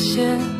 些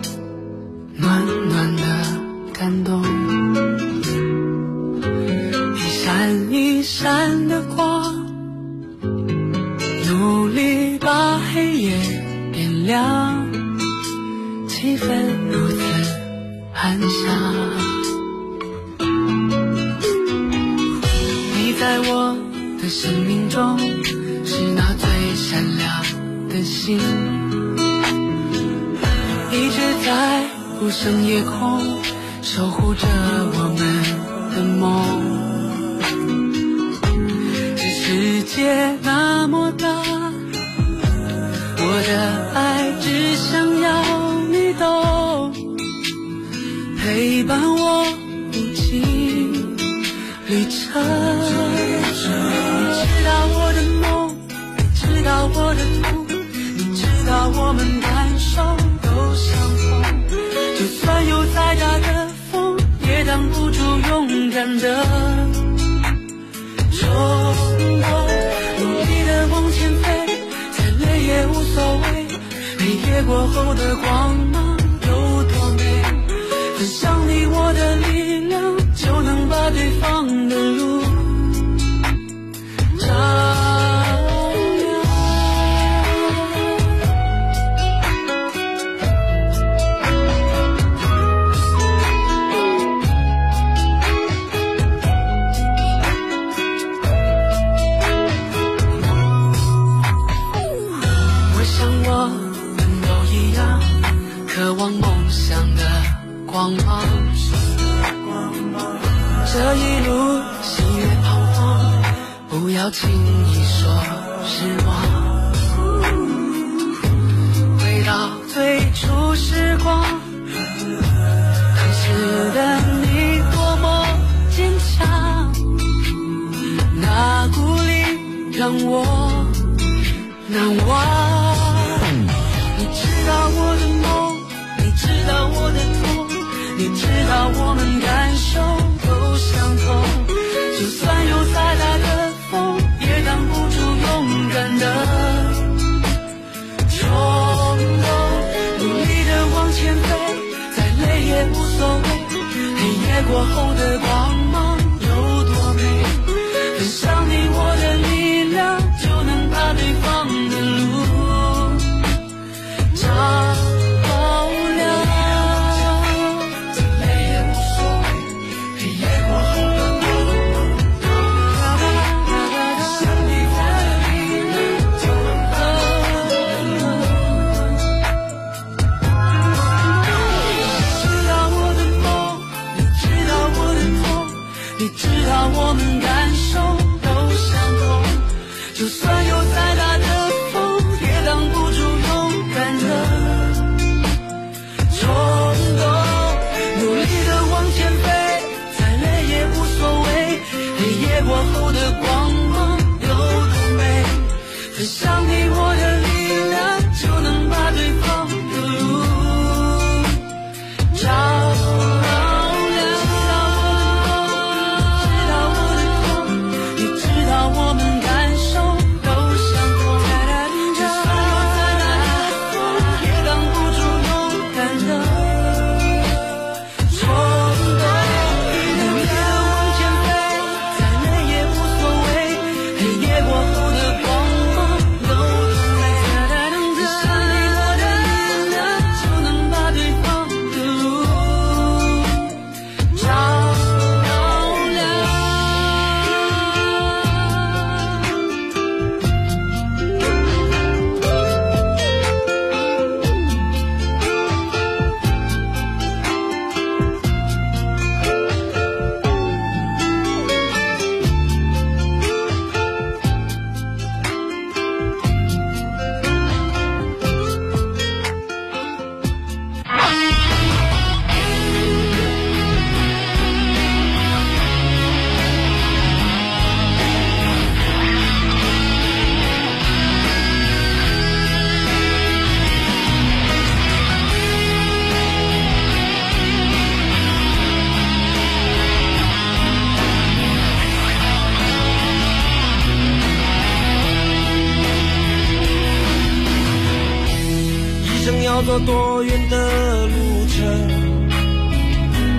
要走多远的路程，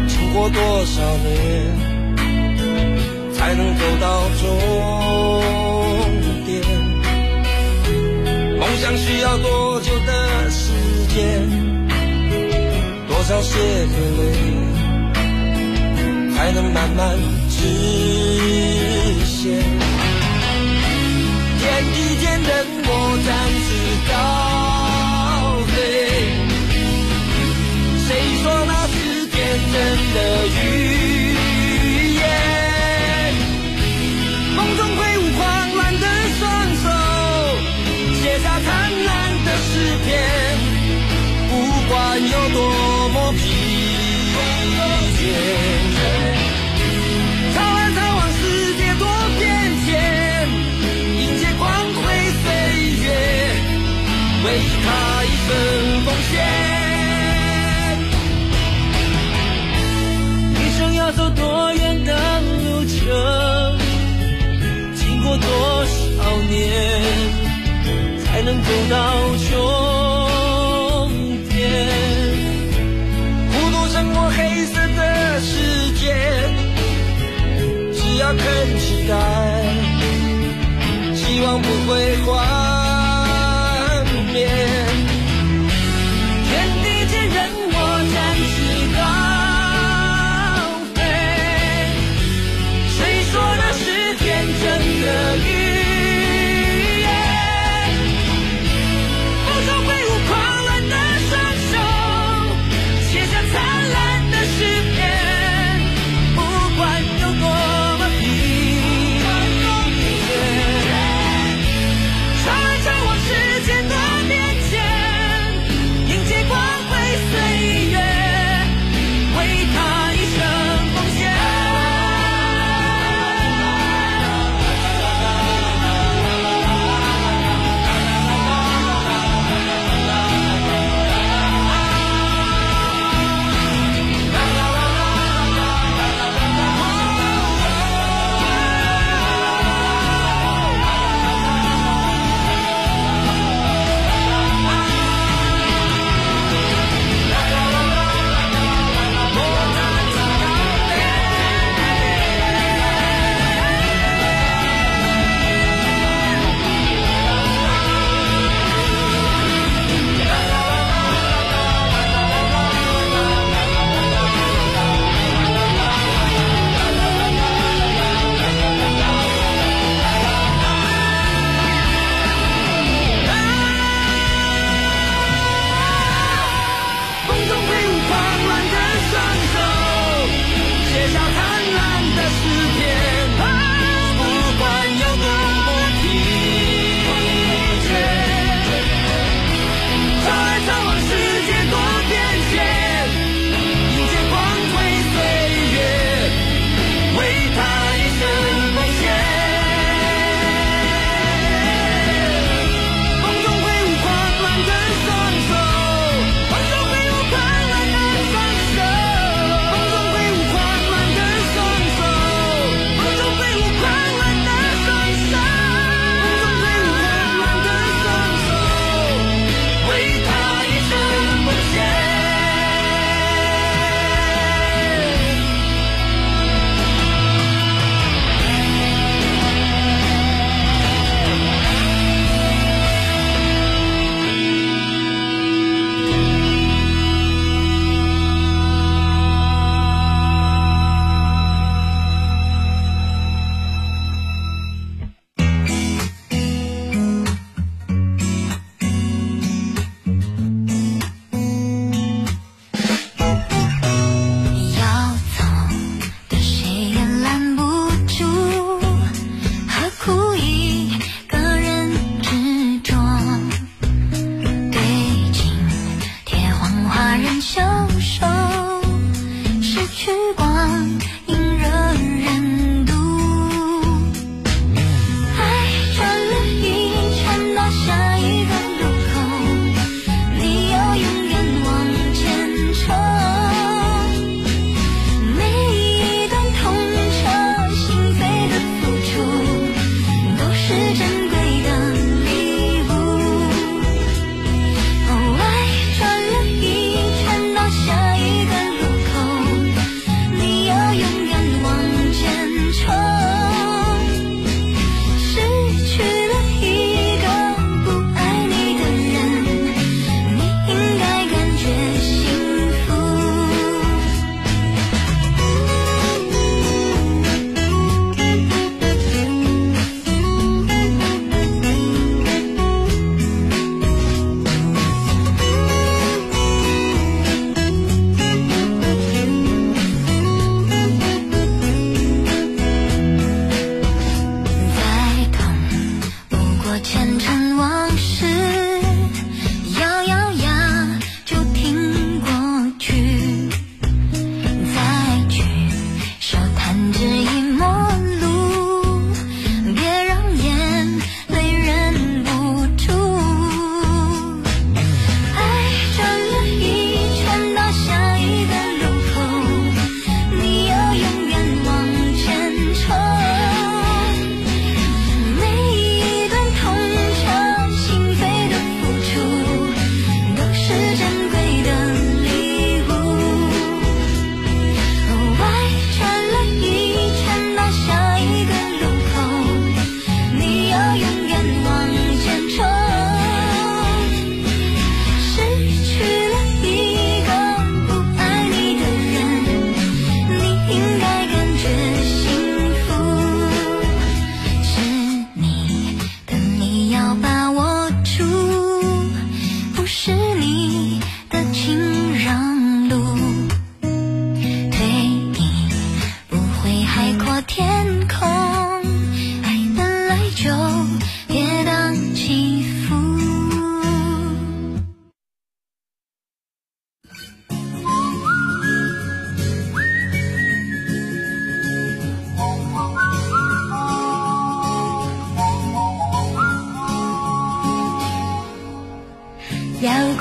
经过多少年，才能走到终点？梦想需要多久的时间？多少血和泪，才能慢慢实现？天地间，等我站直。那是天真的预言风中挥舞狂乱的双手写下灿烂的诗篇不管有多么疲倦沧海苍茫世界多变迁迎接光辉岁月为他年才能走到终点孤独穿过黑色的世界只要肯期待希望不会坏。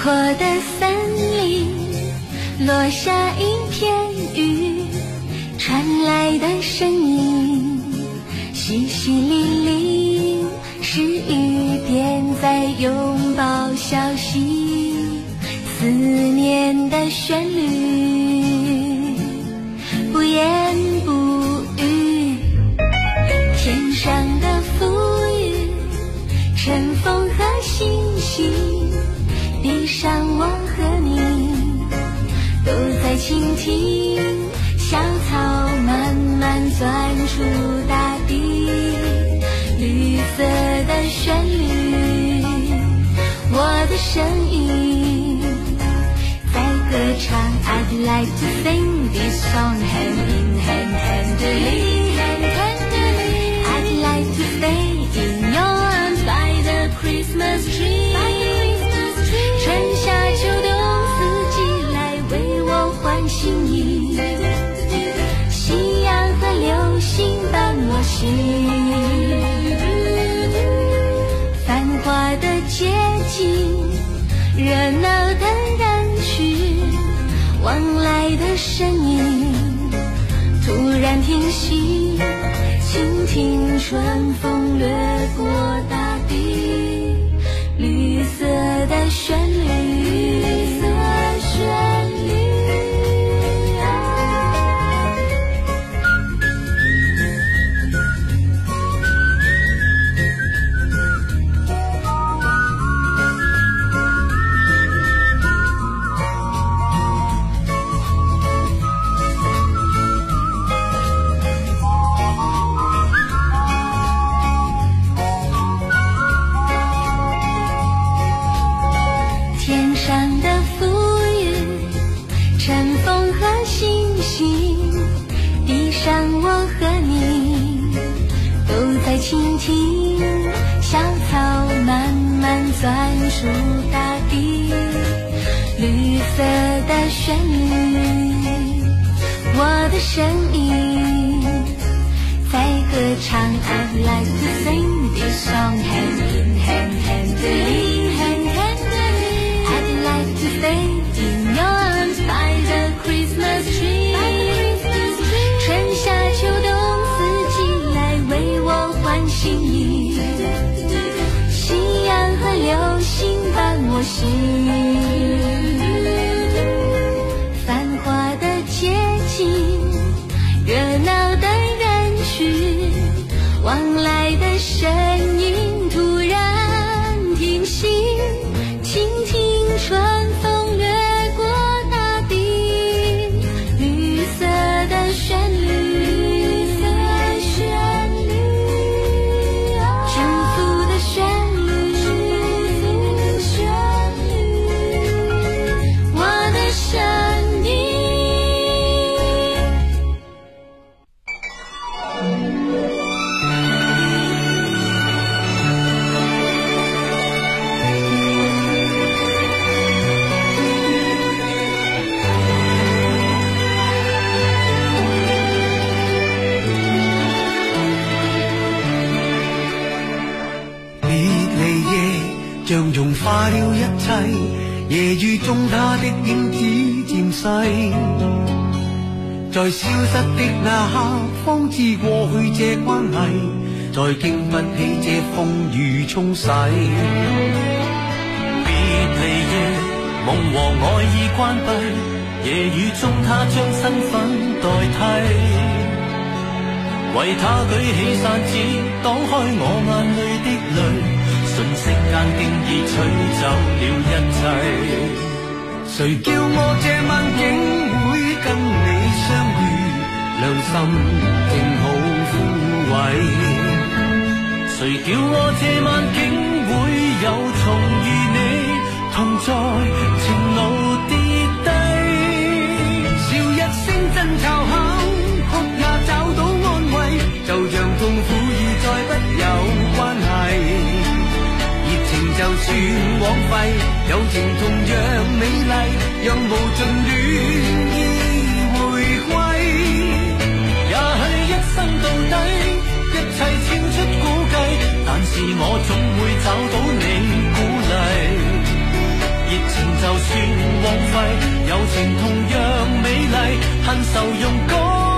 阔的森林落下一片雨，传来的声音淅淅沥沥，是雨点在涌倾听，小草慢慢钻出大地，绿色的旋律，我的声音在歌唱。I'd like to sing this song 伴了一切夜雨中，他的影子渐细，在消失的那刻，方知过去这关系，再经不起这风雨冲洗。别离夜，梦和爱已关闭，夜雨中，他将身份代替，为他举起伞子，挡开我眼里的泪。瞬息间，竟已取走了一切。谁叫我这晚竟会跟你相遇？良心正好枯萎。谁叫我这晚竟会有重遇你？同在算枉费友情同样美丽让无尽暖意回归也许一生到底一切超出估计但是我总会找到你鼓励热情就算枉费友情同样美丽恨愁用歌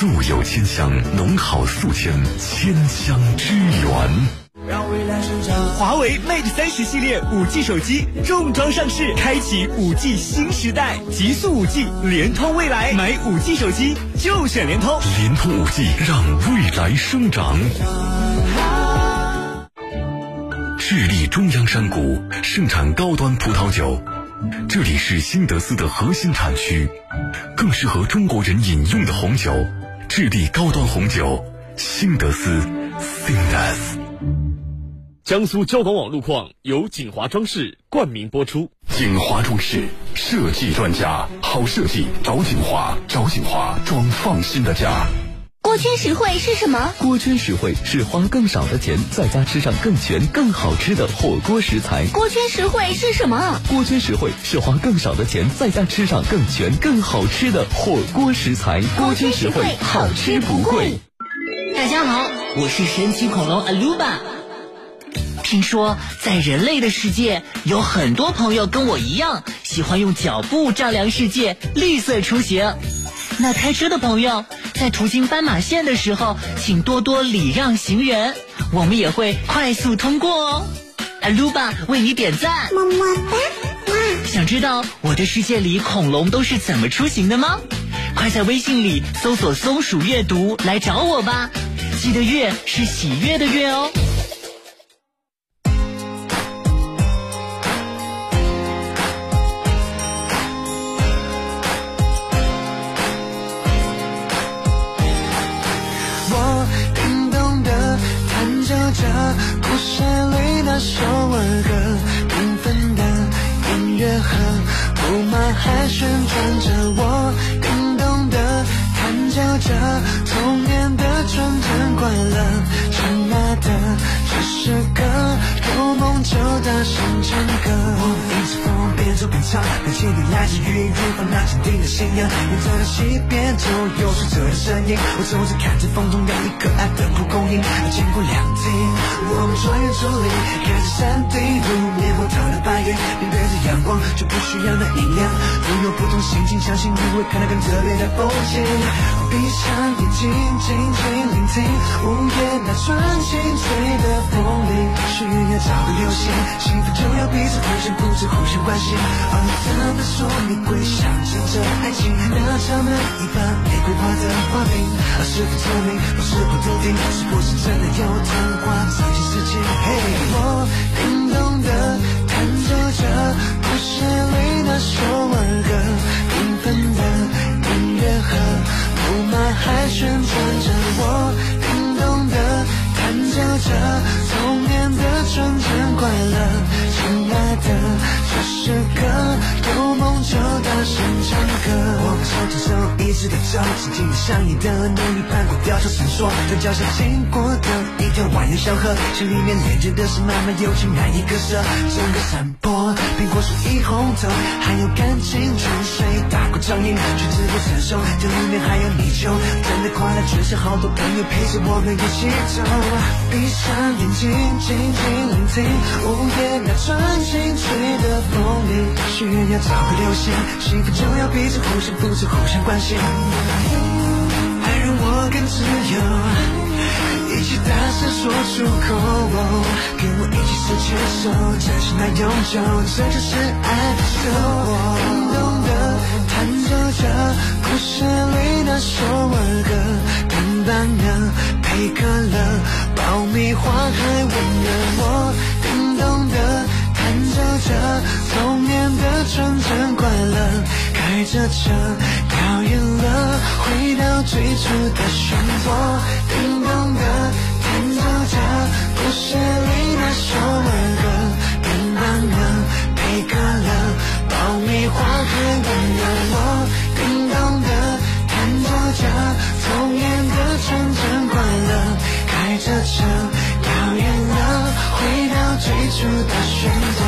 素有千香，农好宿迁，千香之源。让未来生长。华为 Mate 三十系列五 G 手机重装上市，开启五 G 新时代，极速五 G，联通未来，买五 G 手机就选联通。联通五 G 让未来生长。智利中央山谷盛产高端葡萄酒，这里是新德斯的核心产区，更适合中国人饮用的红酒。智利高端红酒，新德斯 Sindas。江苏交广网路况由锦华装饰冠名播出。锦华装饰设计专家，好设计找锦华，找锦华装放心的家。锅圈实惠是什么？锅圈实惠是花更少的钱，在家吃上更全、更好吃的火锅食材。锅圈实惠是什么？锅圈实惠是花更少的钱，在家吃上更全、更好吃的火锅食材。锅圈实惠，好吃不贵。大家好，我是神奇恐龙阿鲁巴。听说在人类的世界，有很多朋友跟我一样，喜欢用脚步丈量世界，绿色出行。那开车的朋友，在途经斑马线的时候，请多多礼让行人，我们也会快速通过哦。阿鲁巴为你点赞，么么哒，哇！想知道我的世界里恐龙都是怎么出行的吗？快在微信里搜索“松鼠阅读”来找我吧，记得“阅”是喜悦的“月”哦。还旋转着，我感动的喊叫着童年的纯真快乐。亲爱的，这是个有梦就大声唱歌。我们一直疯，边走边唱，感谢你来自于远方那坚定的信仰。远在的西边，总有水车的身影。我走着看着风中摇曳可爱的蒲公英，经过凉亭，我们穿越竹林，看着山顶如棉花糖的白云，面对着阳光就不需要那音量。拥有不同心情，相信你会看到更特别的风景。闭上眼睛，静静聆听午夜那串清脆的风铃，许愿找个流星，幸福就要彼此互相扶持，互相关心。而你真的说你会象征着爱情，那场每一把玫瑰花的花瓶，是否聪明，或是不笃定，是不是真的有童话这件事情？嘿，我更懂的弹奏着故事里那首儿歌，布满海旋转着，我听懂的，弹奏着童年的纯真快乐。亲爱的，这是歌有梦就大声唱歌。我们手牵手直的走，心情像你的努力攀过吊桥绳索，在脚下经过的一条蜿蜒小河，心里面连接的是满满友情，难以割舍。整个山坡，苹果树一红透，还有感情泉水打过掌印，却自不成熟。这里面还有泥鳅，真的快乐，全是好多朋友陪着我们一起走。闭上眼睛，静静聆听午夜那串清脆的风铃，许愿要找个流星，幸福就要彼此互相扶持，互相关心。爱让我更自由，一起大声说出口，跟我一起手牵手，真心到永久，这就是爱的生活。更懂得探究着故事里那首儿歌，跟伴娘配可乐，爆米花还温热。我更懂得探究着童年的纯真快乐，开着车表演了，回到最初的漩涡。更懂得探究着故事里那首儿歌，跟伴娘配可乐，爆米花还温热。我叮咚的弹奏着童年的纯真快乐，开着车表演了，回到最初的选择。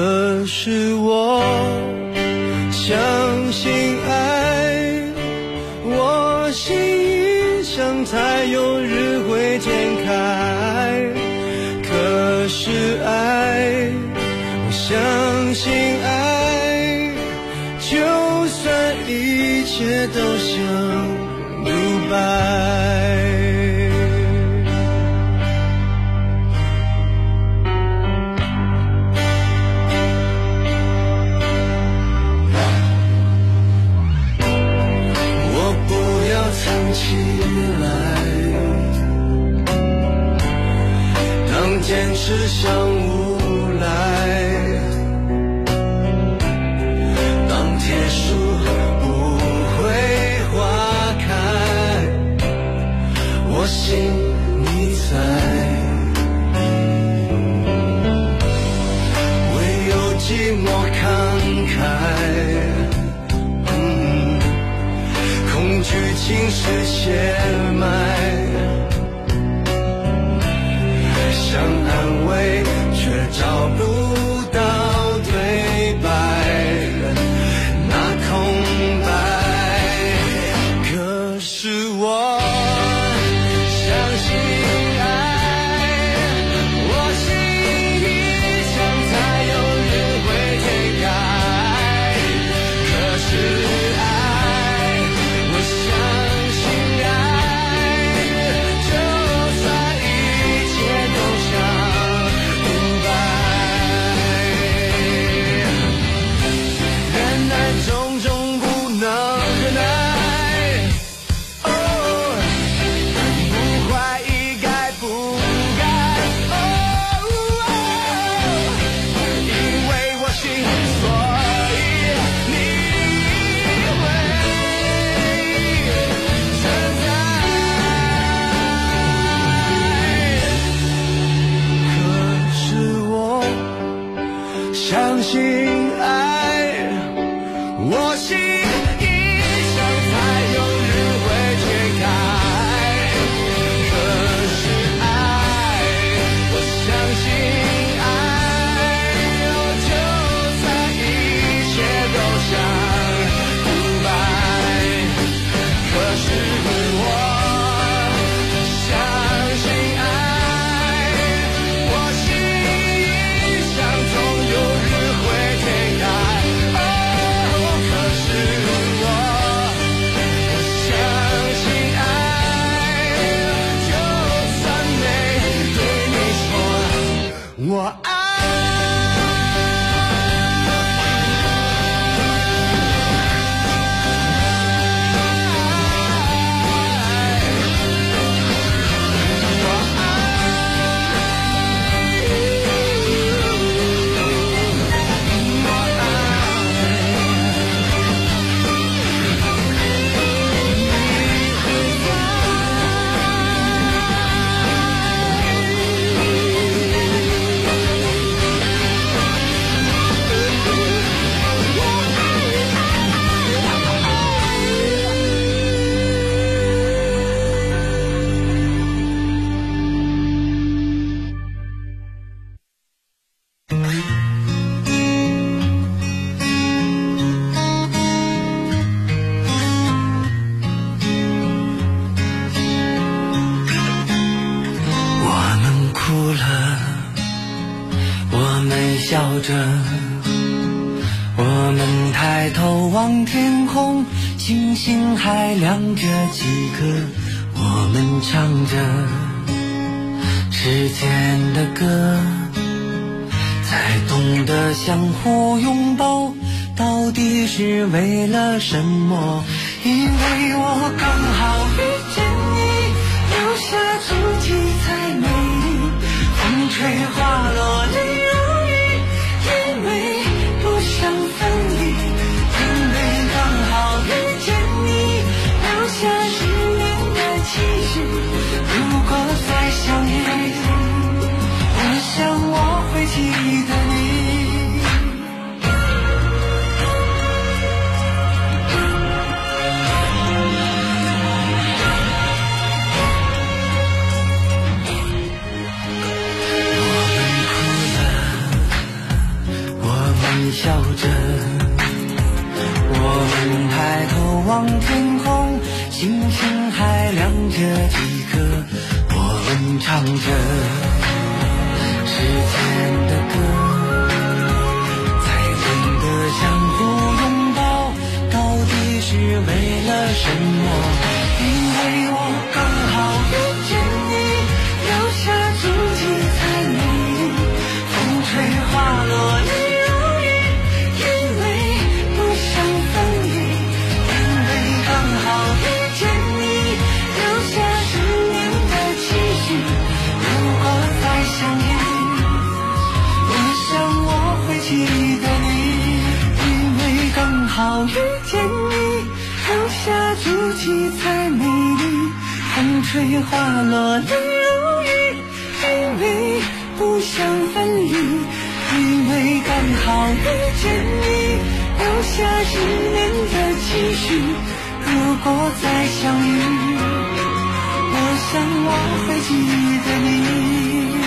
可是我相信 share. 还亮着几颗我们唱着时间的歌。才懂得相互拥抱到底是为了什么？因为我刚好遇见你留下足迹才美丽。风吹花落泪望天空星星还亮着几颗我们唱着时间的歌才懂得相互拥抱到底是为了什么？吹花落泪如雨，因为不想分离，因为刚好遇见你，留下十年的期许。如果再相遇，我想我会记得你。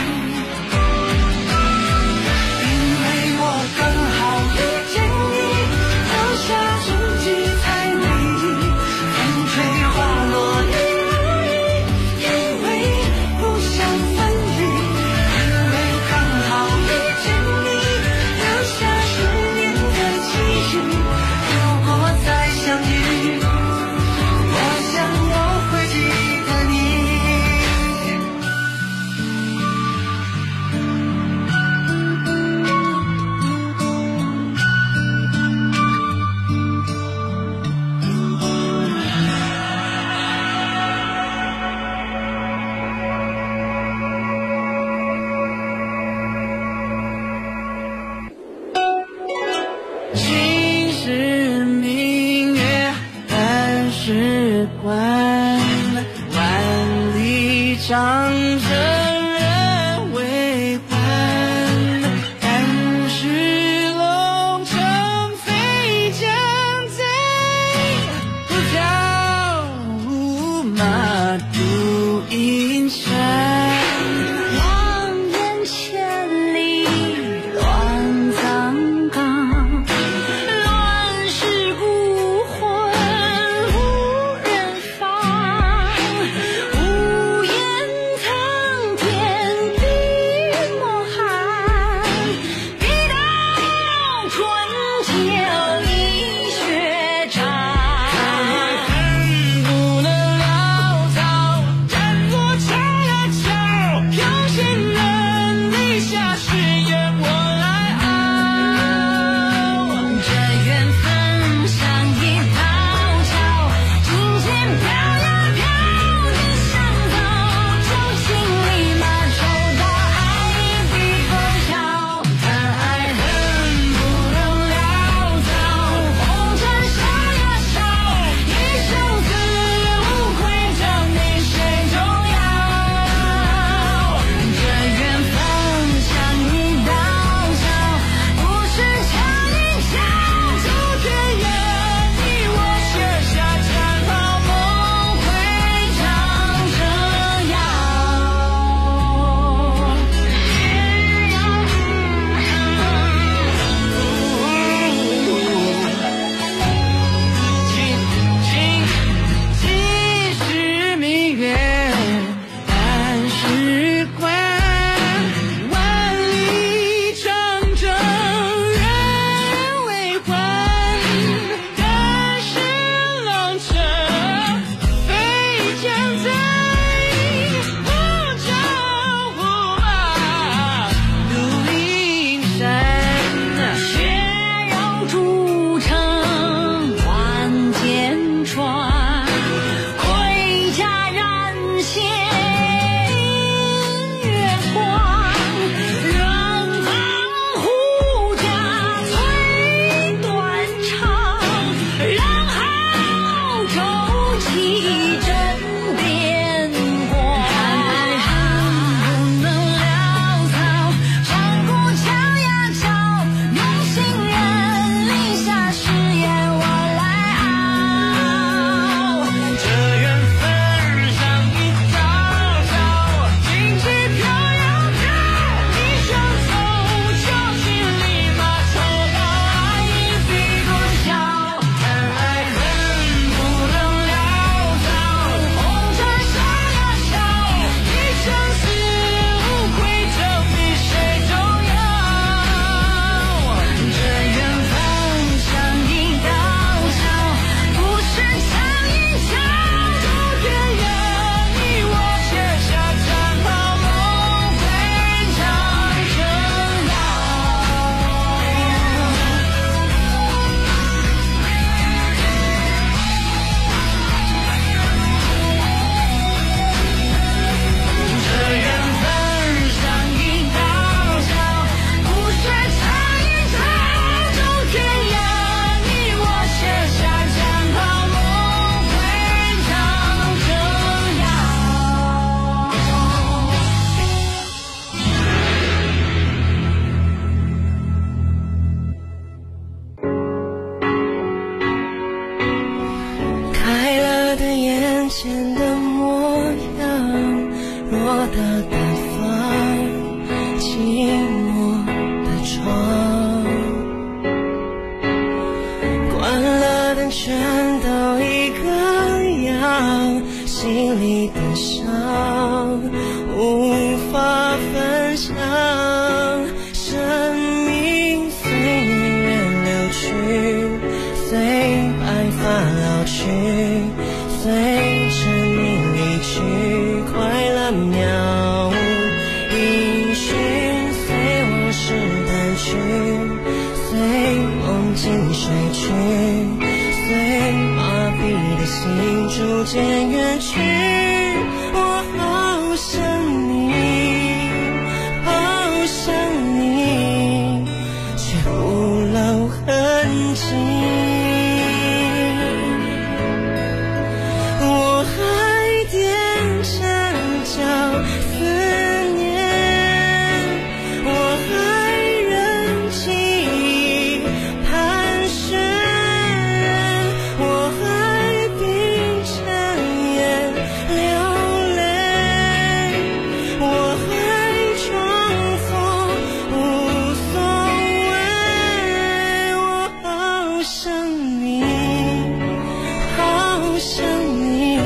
想你，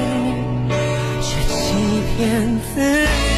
却欺骗自己。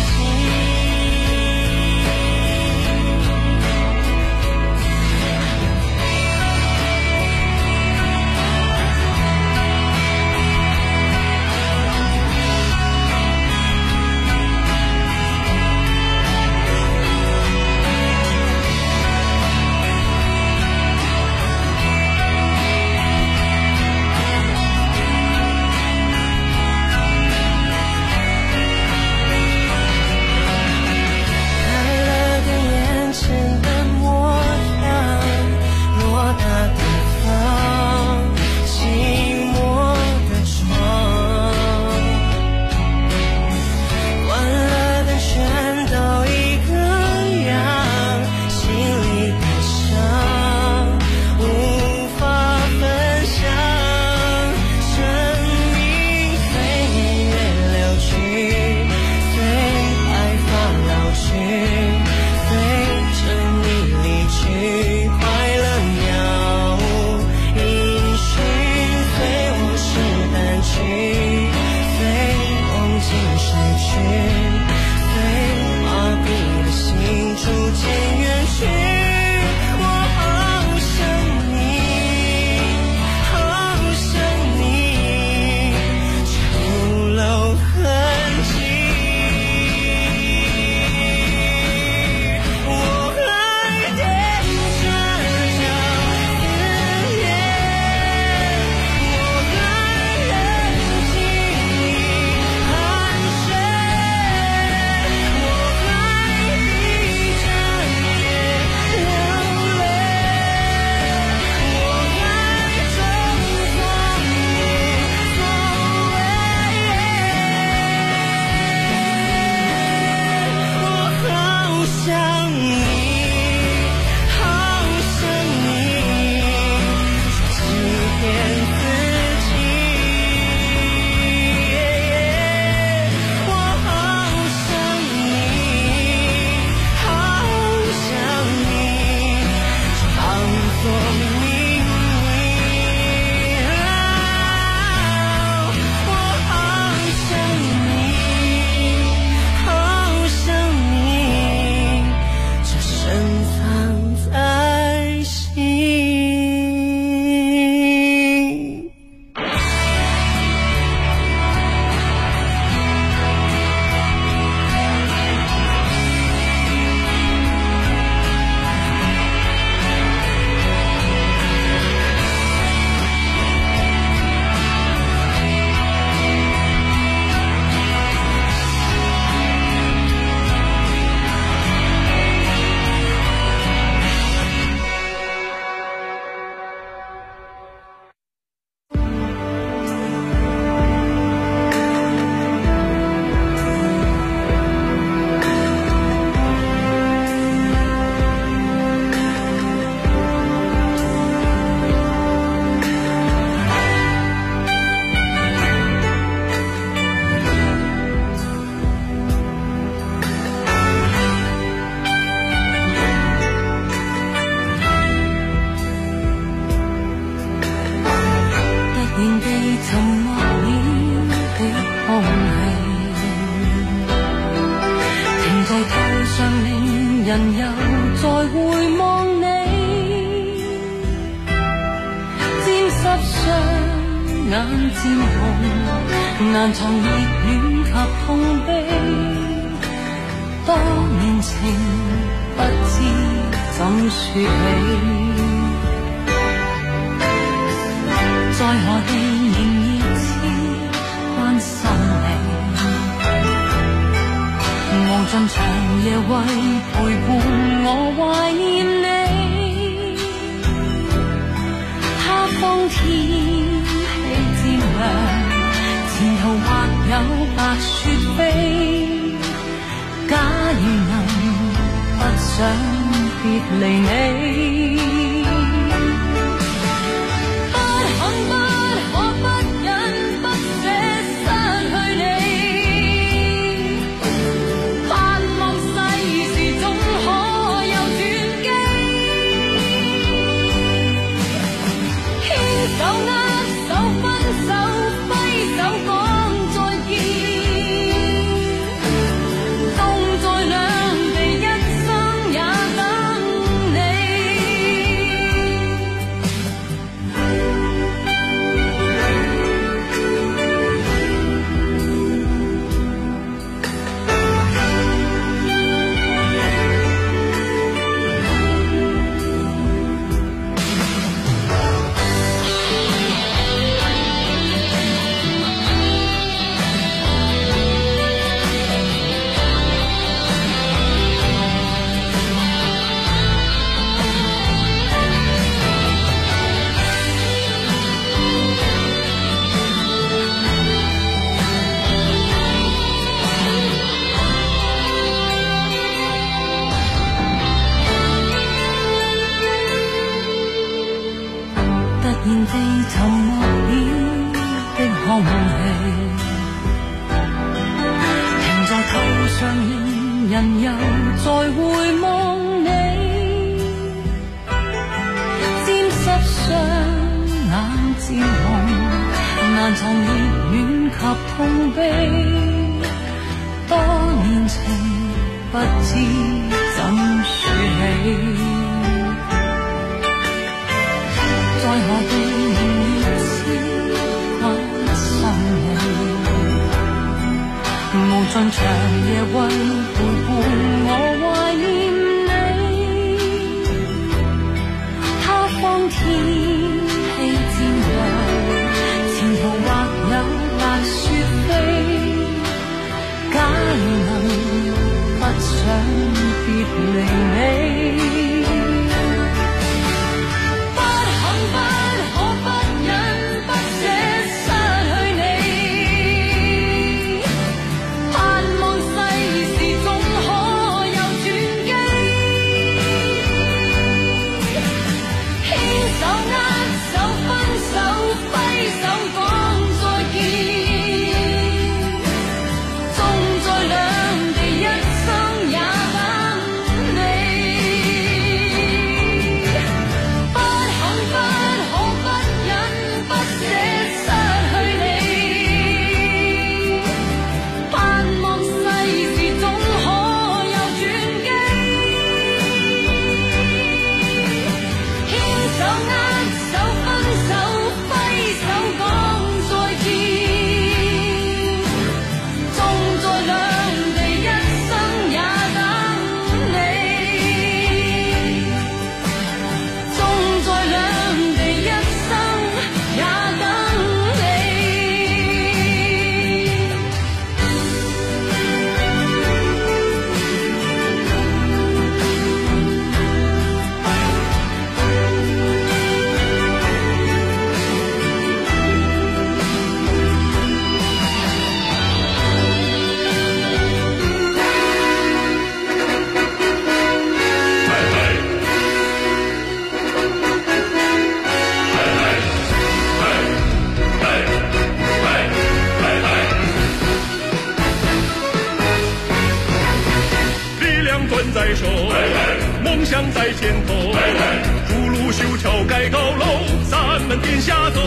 盖高楼，咱们天下走。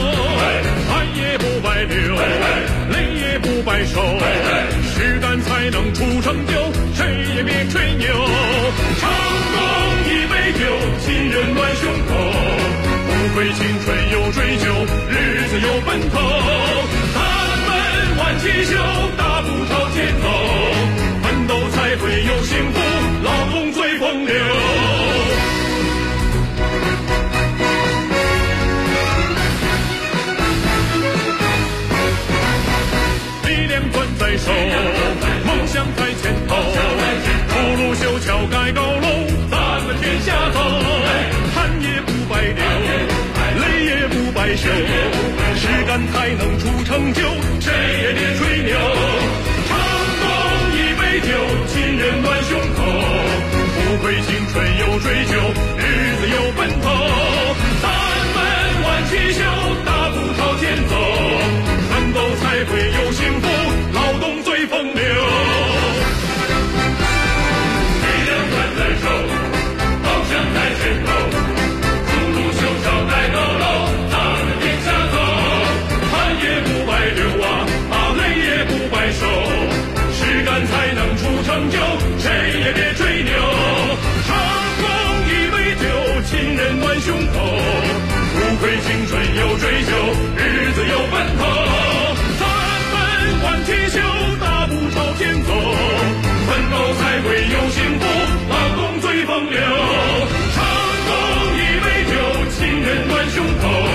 汗也不白流，泪也不白受，实干才能出成就，谁也别吹牛。成功一杯酒，新人暖胸口。不愧青春有追求，日子有奔头。咱们挽起袖。要盖高楼，咱们天下走，汗也不白流，泪也不白受，实干才能出成就，谁也别吹牛。成功一杯酒，亲人暖胸口，不愧青春有追求，日子有奔头。咱们挽起袖，大步朝前走，奋斗才会有幸福。成就，谁也别吹牛。成功一杯酒，亲人暖胸口。不愧青春有追求，日子有奔头。三分欢天笑，大步朝前走。奋斗才会有幸福，打工最风流。成功一杯酒，亲人暖胸口。